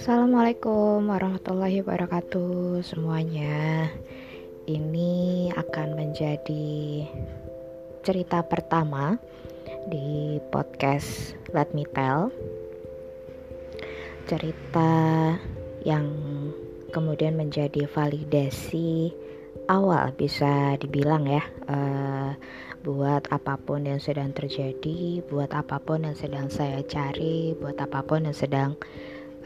Assalamualaikum warahmatullahi wabarakatuh semuanya. Ini akan menjadi cerita pertama di podcast Let Me Tell. Cerita yang kemudian menjadi validasi awal bisa dibilang ya uh, buat apa pun yang sedang terjadi, buat apa pun yang sedang saya cari, buat apa pun yang sedang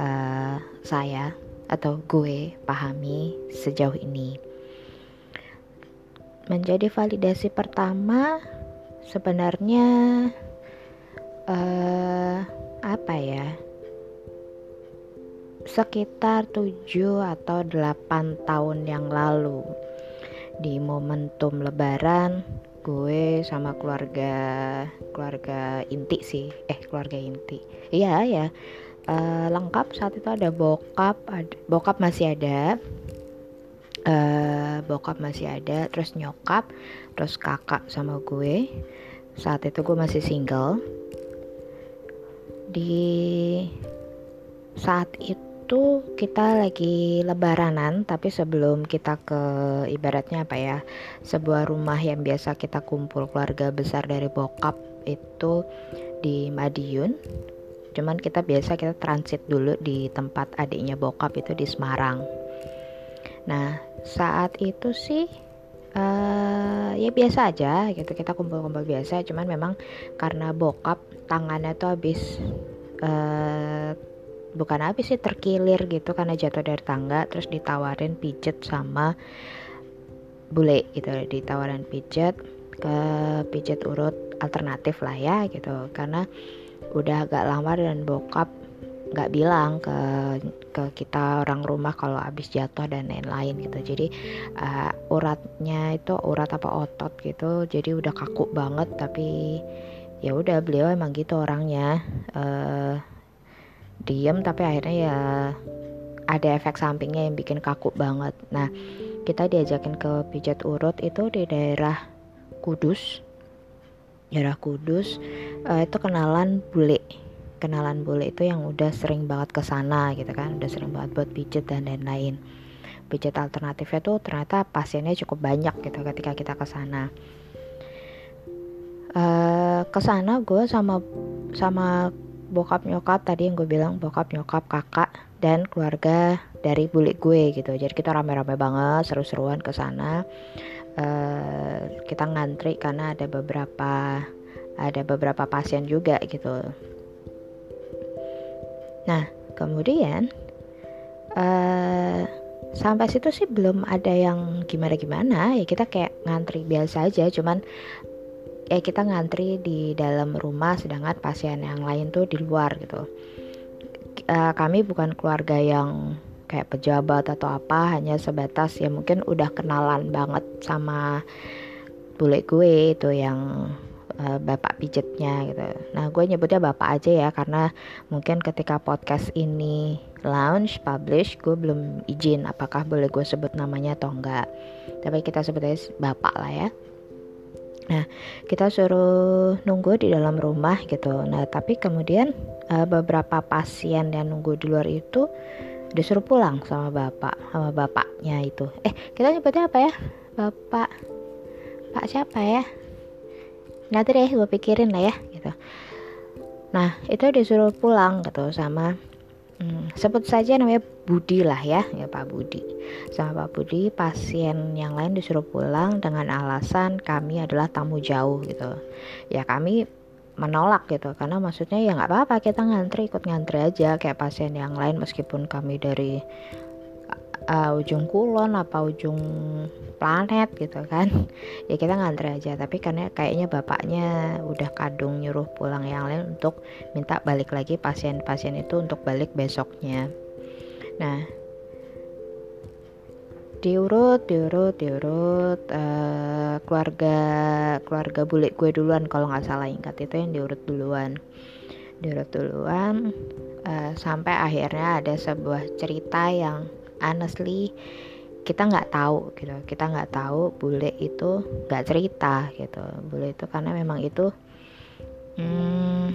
uh, saya atau gue pahami sejauh ini. Menjadi validasi pertama sebenarnya uh, apa ya? Sekitar 7 atau 8 tahun yang lalu di momentum lebaran gue sama keluarga keluarga inti sih. Eh keluarga inti. Iya ya. Uh, lengkap saat itu ada bokap ada, bokap masih ada. Uh, bokap masih ada terus nyokap terus kakak sama gue. Saat itu gue masih single. Di saat itu kita lagi lebaranan tapi sebelum kita ke ibaratnya apa ya sebuah rumah yang biasa kita kumpul keluarga besar dari bokap itu di Madiun. Cuman kita biasa kita transit dulu di tempat adiknya bokap itu di Semarang. Nah saat itu sih uh, ya biasa aja gitu kita kumpul-kumpul biasa. Cuman memang karena bokap tangannya tuh habis uh, bukan habis sih terkilir gitu karena jatuh dari tangga terus ditawarin pijet sama bule gitu ditawarin pijet ke pijet urut alternatif lah ya gitu. Karena udah agak lama dan bokap nggak bilang ke ke kita orang rumah kalau habis jatuh dan lain-lain gitu. Jadi uh, uratnya itu urat apa otot gitu jadi udah kaku banget tapi ya udah beliau emang gitu orangnya. Uh, diem tapi akhirnya ya ada efek sampingnya yang bikin kaku banget. Nah kita diajakin ke pijat urut itu di daerah Kudus. Daerah Kudus uh, itu kenalan bule. Kenalan bule itu yang udah sering banget ke sana gitu kan udah sering banget buat pijet dan lain-lain. Pijet alternatifnya tuh ternyata pasiennya cukup banyak gitu ketika kita ke sana. Uh, ke sana gue sama sama bokap nyokap tadi yang gue bilang bokap nyokap kakak dan keluarga dari bule gue gitu. Jadi kita rame-rame banget seru-seruan ke sana. Uh, kita ngantri karena ada beberapa ada beberapa pasien juga gitu. Nah kemudian uh, sampai situ sih belum ada yang gimana-gimana. Ya kita kayak ngantri biasa aja cuman ya kita ngantri di dalam rumah sedangkan pasien yang lain tuh di luar gitu uh, kami bukan keluarga yang kayak pejabat atau apa hanya sebatas ya mungkin udah kenalan banget sama bule gue itu yang uh, bapak pijetnya gitu. Nah gue nyebutnya bapak aja ya karena mungkin ketika podcast ini launch publish gue belum izin apakah boleh gue sebut namanya atau enggak. Tapi kita sebut bapak lah ya. Nah, kita suruh nunggu di dalam rumah gitu. Nah, tapi kemudian uh, beberapa pasien yang nunggu di luar itu disuruh pulang sama bapak sama bapaknya itu. Eh kita nyebutnya apa ya? Bapak pak siapa ya? Nanti deh gue pikirin lah ya gitu. Nah itu disuruh pulang gitu sama hmm, sebut saja namanya Budi lah ya ya Pak Budi. Sama Pak Budi pasien yang lain disuruh pulang dengan alasan kami adalah tamu jauh gitu. Ya kami menolak gitu karena maksudnya ya nggak apa-apa kita ngantri ikut ngantri aja kayak pasien yang lain meskipun kami dari uh, ujung kulon apa ujung planet gitu kan. Ya kita ngantri aja tapi karena kayaknya bapaknya udah kadung nyuruh pulang yang lain untuk minta balik lagi pasien-pasien itu untuk balik besoknya. Nah diurut diurut diurut uh, keluarga keluarga bule gue duluan kalau nggak salah ingat itu yang diurut duluan. Diurut duluan uh, sampai akhirnya ada sebuah cerita yang honestly kita nggak tahu gitu. Kita nggak tahu bule itu nggak cerita gitu. Bule itu karena memang itu hmm,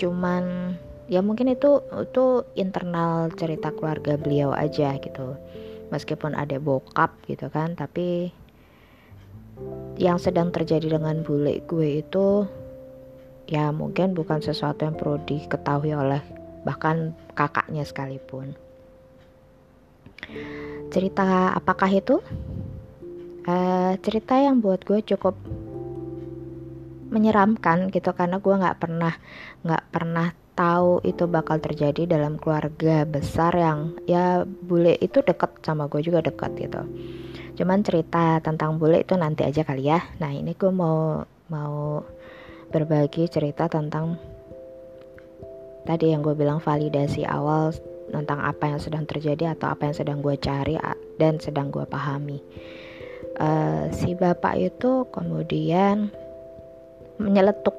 cuman ya mungkin itu itu internal cerita keluarga beliau aja gitu. Meskipun ada bokap gitu kan tapi yang sedang terjadi dengan bule gue itu ya mungkin bukan sesuatu yang perlu diketahui oleh bahkan kakaknya sekalipun cerita apakah itu? Uh, cerita yang buat gue cukup menyeramkan gitu karena gue nggak pernah nggak pernah tahu itu bakal terjadi dalam keluarga besar yang ya bule itu deket sama gue juga deket gitu. Cuman cerita tentang bule itu nanti aja kali ya. Nah ini gue mau mau berbagi cerita tentang tadi yang gue bilang validasi awal tentang apa yang sedang terjadi atau apa yang sedang gue cari dan sedang gue pahami. Uh, si bapak itu kemudian menyeletuk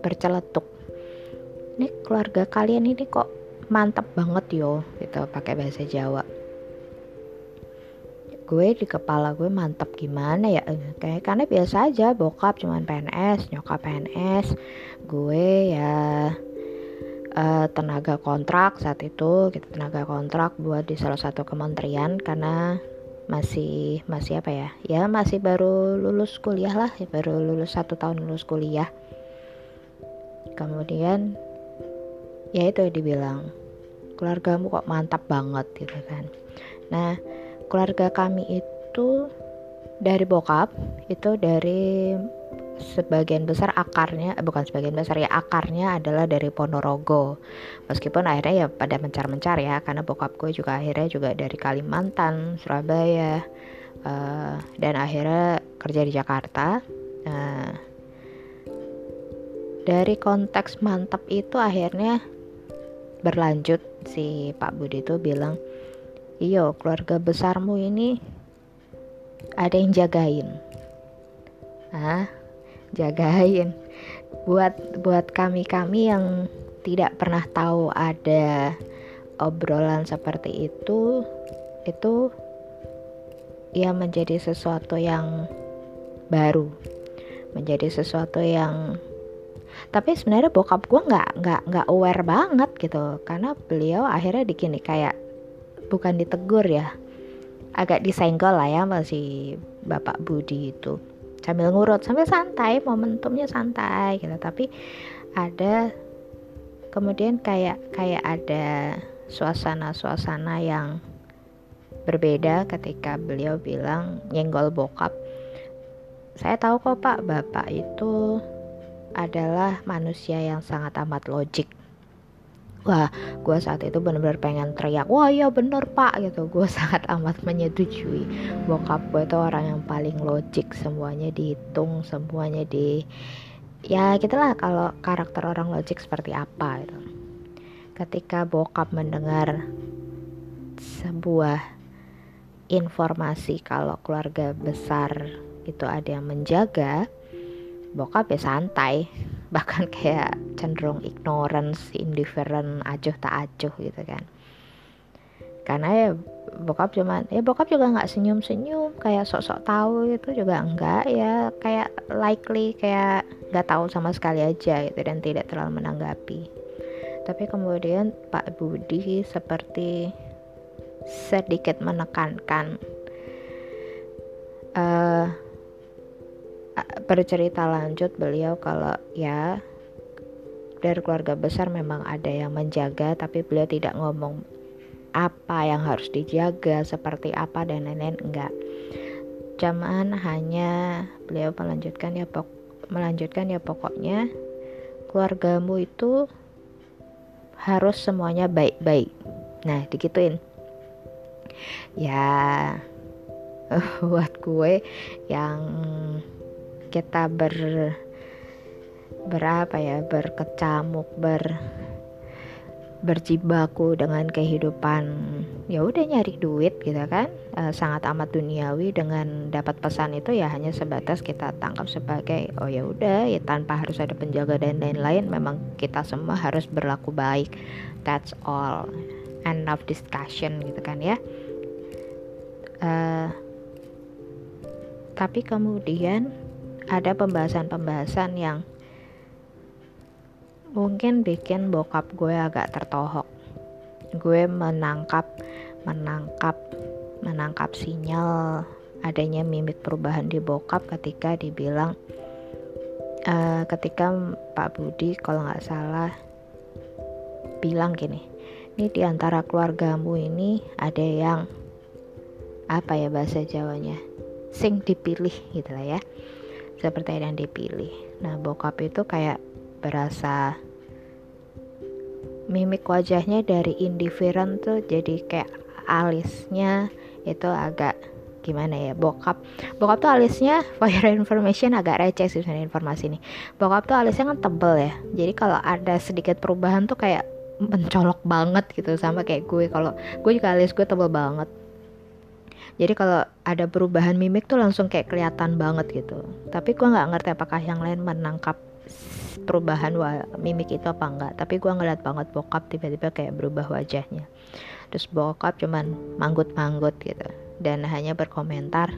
berceletuk. Ini keluarga kalian ini kok mantap banget yo gitu pakai bahasa Jawa. Gue di kepala gue mantap gimana ya? Kayak karena biasa aja bokap cuman PNS nyokap PNS gue ya uh, tenaga kontrak saat itu kita tenaga kontrak buat di salah satu kementerian karena masih masih apa ya ya masih baru lulus kuliah lah ya baru lulus satu tahun lulus kuliah. Kemudian ya itu dibilang keluargamu kok mantap banget gitu kan. Nah keluarga kami itu dari bokap itu dari sebagian besar akarnya eh, bukan sebagian besar ya akarnya adalah dari Ponorogo. Meskipun akhirnya ya pada mencar-mencar ya karena bokap gue juga akhirnya juga dari Kalimantan Surabaya uh, dan akhirnya kerja di Jakarta. Uh, dari konteks mantap itu akhirnya berlanjut si Pak Budi itu bilang iyo keluarga besarmu ini ada yang jagain ah jagain. Buat buat kami kami yang tidak pernah tahu ada obrolan seperti itu itu ya menjadi sesuatu yang baru. Menjadi sesuatu yang tapi sebenarnya bokap gue nggak nggak nggak aware banget gitu. Karena beliau akhirnya dikini kayak bukan ditegur ya agak disenggol lah ya masih bapak Budi itu sambil ngurut sambil santai momentumnya santai gitu. Tapi ada kemudian kayak kayak ada suasana-suasana yang berbeda ketika beliau bilang nyenggol bokap. Saya tahu kok pak bapak itu adalah manusia yang sangat amat logik wah gue saat itu bener-bener pengen teriak wah iya bener pak gitu. Gue sangat amat menyetujui. Bokap gue itu orang yang paling logik semuanya dihitung semuanya di ya gitulah kalau karakter orang logik seperti apa gitu. Ketika bokap mendengar sebuah informasi kalau keluarga besar itu ada yang menjaga bokap ya santai bahkan kayak cenderung ignorance indifferent acuh tak acuh gitu kan. Karena ya bokap cuman ya bokap juga nggak senyum senyum kayak sok-sok tahu itu juga enggak ya. Kayak likely kayak nggak tahu sama sekali aja gitu dan tidak terlalu menanggapi. Tapi kemudian Pak Budi seperti sedikit menekankan uh, bercerita lanjut beliau kalau ya dari keluarga besar memang ada yang menjaga tapi beliau tidak ngomong apa yang harus dijaga seperti apa dan lain-lain enggak. Cuman hanya beliau melanjutkan ya pok melanjutkan ya pokoknya keluargamu itu harus semuanya baik-baik. Nah digituin. Ya buat gue yang kita ber berapa ya berkecamuk ber berjibaku dengan kehidupan ya udah nyari duit gitu kan. E, sangat amat duniawi dengan dapat pesan itu ya hanya sebatas kita tangkap sebagai oh ya udah ya tanpa harus ada penjaga dan lain-lain memang kita semua harus berlaku baik. That's all. End of discussion gitu kan ya. E, tapi kemudian ada pembahasan-pembahasan yang mungkin bikin bokap gue agak tertohok. Gue menangkap menangkap menangkap sinyal adanya mimik perubahan di bokap ketika dibilang uh, ketika Pak Budi kalau nggak salah bilang gini ini di antara keluargamu ini ada yang apa ya bahasa Jawanya sing dipilih gitu lah ya seperti yang dipilih nah bokap itu kayak berasa mimik wajahnya dari indifferent tuh jadi kayak alisnya itu agak gimana ya bokap bokap tuh alisnya for your information agak receh sih sebenarnya informasi ini. Bokap tuh alisnya kan tebel ya. Jadi kalau ada sedikit perubahan tuh kayak mencolok banget gitu sama kayak gue. Kalau gue juga alis gue tebel banget jadi kalau ada perubahan mimik tuh langsung kayak kelihatan banget gitu. Tapi gue nggak ngerti apakah yang lain menangkap perubahan mimik itu apa enggak tapi gue ngeliat banget bokap tiba-tiba kayak berubah wajahnya. Terus bokap cuman manggut-manggut gitu. Dan hanya berkomentar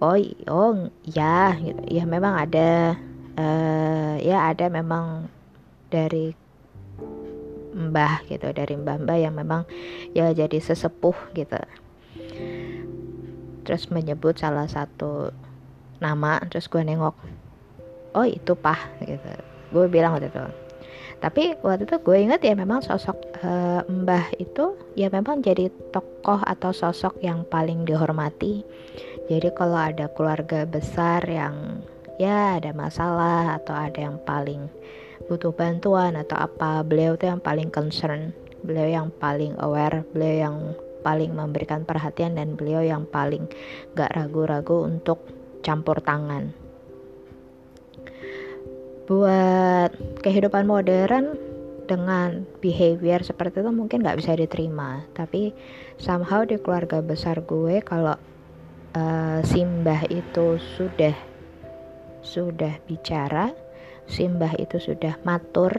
oh oh ya gitu. Ya memang ada uh, ya ada memang dari mbah gitu. Dari mbah-mbah yang memang ya jadi sesepuh gitu terus menyebut salah satu nama terus gue nengok oh itu pah gitu. Gue bilang waktu itu. Tapi waktu itu gue ingat ya memang sosok uh, Mbah itu ya memang jadi tokoh atau sosok yang paling dihormati. Jadi kalau ada keluarga besar yang ya ada masalah atau ada yang paling butuh bantuan atau apa beliau itu yang paling concern beliau yang paling aware beliau yang paling memberikan perhatian dan beliau yang paling gak ragu-ragu untuk campur tangan. Buat kehidupan modern dengan behavior seperti itu mungkin nggak bisa diterima. Tapi somehow di keluarga besar gue kalau uh, simbah itu sudah sudah bicara simbah itu sudah matur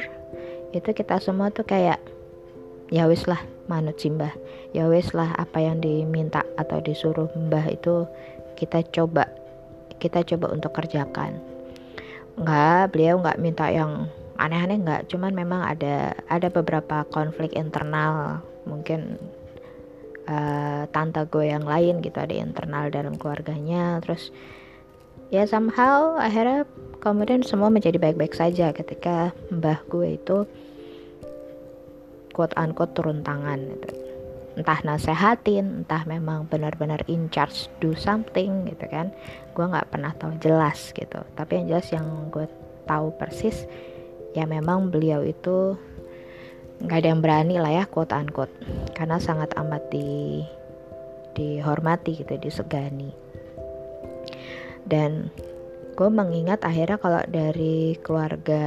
itu kita semua tuh kayak ya wis lah manut simbah ya wis lah apa yang diminta atau disuruh mbah itu kita coba kita coba untuk kerjakan. Nggak beliau nggak minta yang aneh-aneh nggak. Cuman memang ada ada beberapa konflik internal. Mungkin uh, tante gue yang lain gitu ada internal dalam keluarganya. Terus ya somehow akhirnya kemudian semua menjadi baik-baik saja ketika mbah gue itu quote unquote turun tangan gitu. Entah nasehatin entah memang benar-benar in charge do something gitu kan. Gue nggak pernah tahu jelas gitu. Tapi yang jelas yang gue tahu persis ya memang beliau itu nggak ada yang berani lah ya quote unquote karena sangat amat di dihormati gitu disegani. Dan gue mengingat akhirnya kalau dari keluarga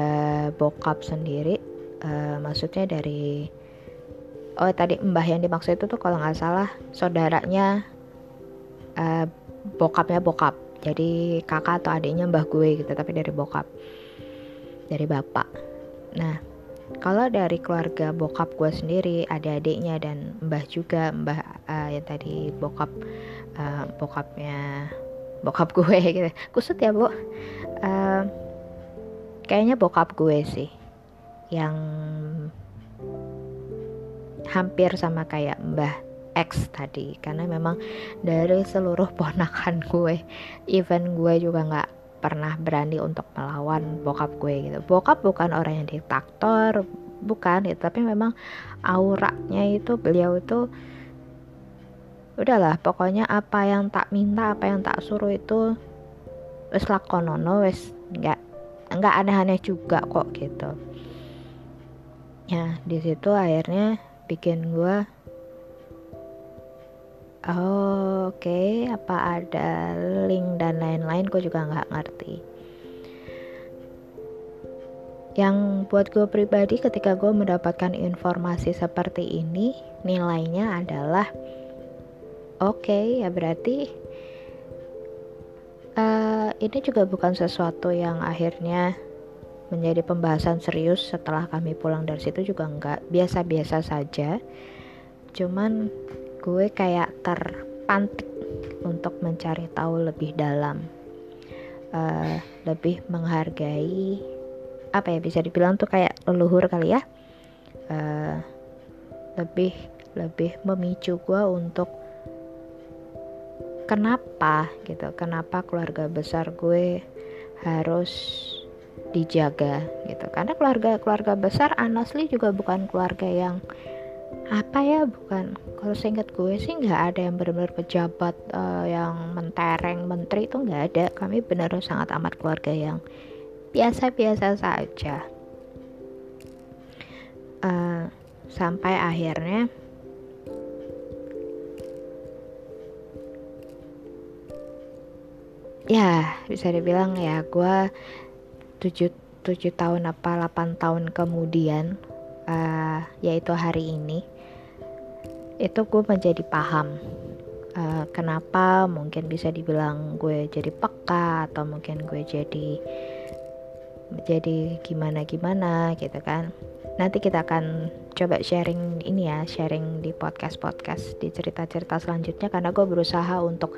bokap sendiri uh, maksudnya dari oh tadi mbah yang dimaksud itu tuh kalau nggak salah saudaranya uh, bokapnya bokap. Jadi kakak atau adiknya mbah gue gitu tapi dari bokap dari bapak. Nah kalau dari keluarga bokap gue sendiri ada adiknya dan mbah juga mbah uh, yang tadi bokap uh, bokapnya bokap gue gitu. Kusut ya bu? Uh, kayaknya bokap gue sih yang hampir sama kayak Mbah X tadi. Karena memang dari seluruh ponakan gue even gue juga nggak pernah berani untuk melawan bokap gue gitu. Bokap bukan orang yang diktator bukan ya tapi memang auranya itu beliau itu udahlah pokoknya apa yang tak minta apa yang tak suruh itu wes lakonono wes nggak nggak aneh-aneh juga kok gitu ya di situ akhirnya bikin gue oh, oke okay, apa ada link dan lain-lain? Gue juga nggak ngerti. Yang buat gue pribadi ketika gue mendapatkan informasi seperti ini nilainya adalah oke okay, ya berarti uh, ini juga bukan sesuatu yang akhirnya menjadi pembahasan serius setelah kami pulang dari situ juga nggak biasa-biasa saja. Cuman gue kayak terpantik untuk mencari tahu lebih dalam uh, lebih menghargai apa ya bisa dibilang tuh kayak leluhur kali ya. Uh, lebih lebih memicu gue untuk kenapa gitu kenapa keluarga besar gue harus dijaga gitu. Karena keluarga keluarga besar honestly juga bukan keluarga yang apa ya bukan. Kalau seingat gue sih nggak ada yang benar-benar pejabat uh, yang mentereng menteri itu nggak ada. Kami benar sangat amat keluarga yang biasa-biasa saja. Uh, sampai akhirnya ya bisa dibilang ya gue tujuh tujuh tahun apa 8 tahun kemudian uh, yaitu hari ini itu gue menjadi paham uh, kenapa mungkin bisa dibilang gue jadi peka atau mungkin gue jadi jadi gimana gimana gitu kan. Nanti kita akan coba sharing ini ya sharing di podcast podcast di cerita cerita selanjutnya karena gue berusaha untuk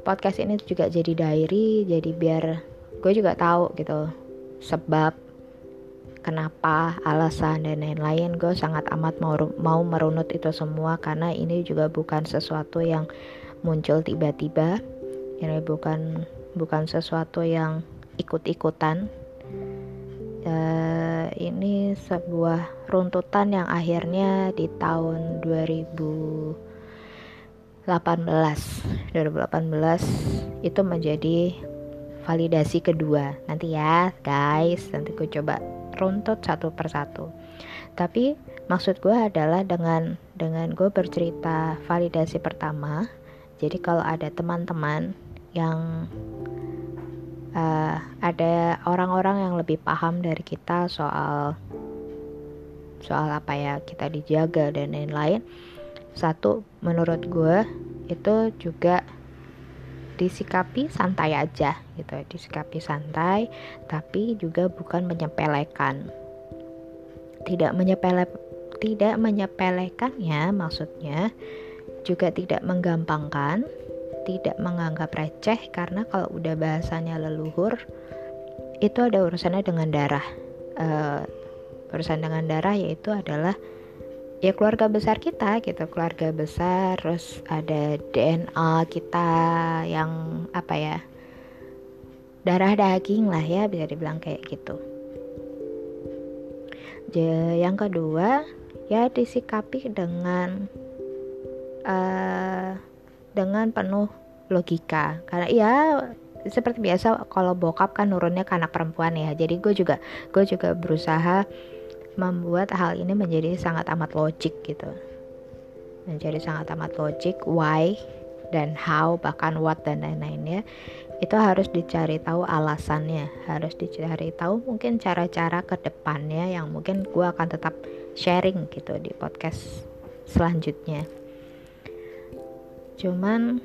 podcast ini juga jadi diary jadi biar gue juga tahu gitu sebab kenapa alasan dan lain-lain gue sangat amat mau mau merunut itu semua karena ini juga bukan sesuatu yang muncul tiba-tiba. Ini bukan bukan sesuatu yang ikut-ikutan. Uh, ini sebuah runtutan yang akhirnya di tahun 2018 2018 itu menjadi validasi kedua. Nanti ya guys. Nanti gue coba runtut satu persatu. Tapi maksud gue adalah dengan dengan gue bercerita validasi pertama jadi kalau ada teman-teman yang uh, ada orang-orang yang lebih paham dari kita soal soal apa ya kita dijaga dan lain-lain satu menurut gue itu juga disikapi santai aja gitu disikapi santai tapi juga bukan menyepelekan. Tidak menyepele tidak menyepelekannya maksudnya juga tidak menggampangkan tidak menganggap receh karena kalau udah bahasanya leluhur itu ada urusannya dengan darah. Uh, urusan dengan darah yaitu adalah ya keluarga besar kita gitu keluarga besar terus ada DNA kita yang apa ya darah daging lah ya bisa dibilang kayak gitu. Yang kedua ya disikapi dengan uh, dengan penuh logika. Karena ya seperti biasa kalau bokap kan nurunnya ke anak perempuan ya. Jadi gue juga gue juga berusaha membuat hal ini menjadi sangat amat logik gitu. Menjadi sangat amat logik why dan how bahkan what dan lain-lainnya itu harus dicari tahu alasannya. Harus dicari tahu mungkin cara-cara ke depannya yang mungkin gue akan tetap sharing gitu di podcast selanjutnya. Cuman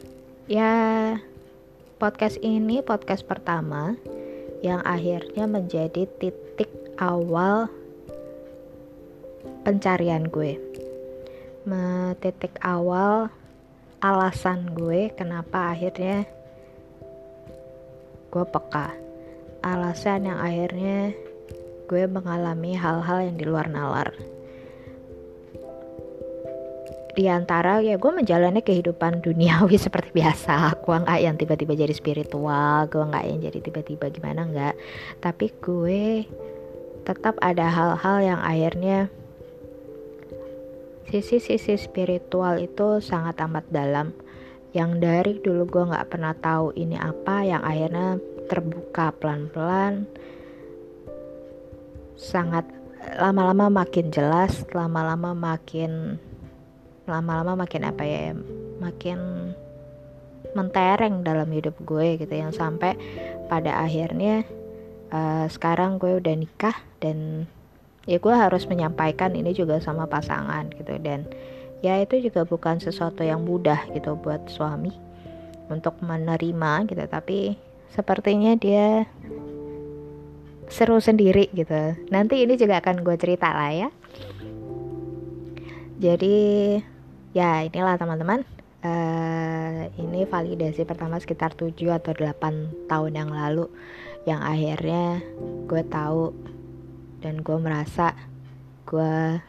ya podcast ini podcast pertama yang akhirnya menjadi titik awal pencarian gue. Titik awal alasan gue kenapa akhirnya gue peka. Alasan yang akhirnya gue mengalami hal-hal yang di luar nalar. Di antara ya gue menjalani kehidupan duniawi seperti biasa. Gue nggak yang tiba-tiba jadi spiritual gue nggak yang jadi tiba-tiba gimana nggak. Tapi gue tetap ada hal-hal yang akhirnya sisi-sisi spiritual itu sangat amat dalam. Yang dari dulu gue nggak pernah tahu ini apa yang akhirnya terbuka pelan-pelan sangat lama-lama makin jelas lama-lama makin lama-lama makin apa ya makin mentereng dalam hidup gue gitu. Yang sampai pada akhirnya uh, sekarang gue udah nikah dan ya gue harus menyampaikan ini juga sama pasangan gitu. Dan ya itu juga bukan sesuatu yang mudah gitu buat suami untuk menerima gitu. Tapi sepertinya dia seru sendiri gitu. Nanti ini juga akan gue cerita lah ya. Jadi ya inilah teman-teman. Uh, ini validasi pertama sekitar 7 atau 8 tahun yang lalu. Yang akhirnya gue tahu dan gue merasa gue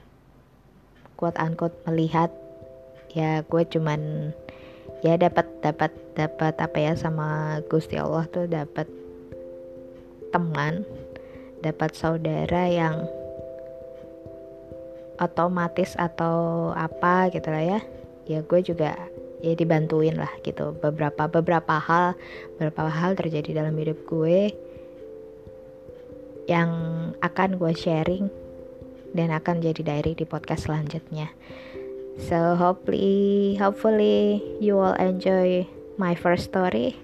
quote unquote melihat ya gue cuman ya dapat dapat dapat apa ya sama Gusti Allah tuh dapat teman dapat saudara yang otomatis atau apa gitu lah ya. Ya gue juga ya dibantuin lah gitu. Beberapa beberapa hal beberapa hal terjadi dalam hidup gue yang akan gue sharing dan akan jadi diary di podcast selanjutnya. So hopefully hopefully you all enjoy my first story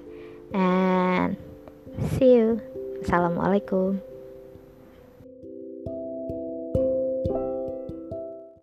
and see you. Assalamualaikum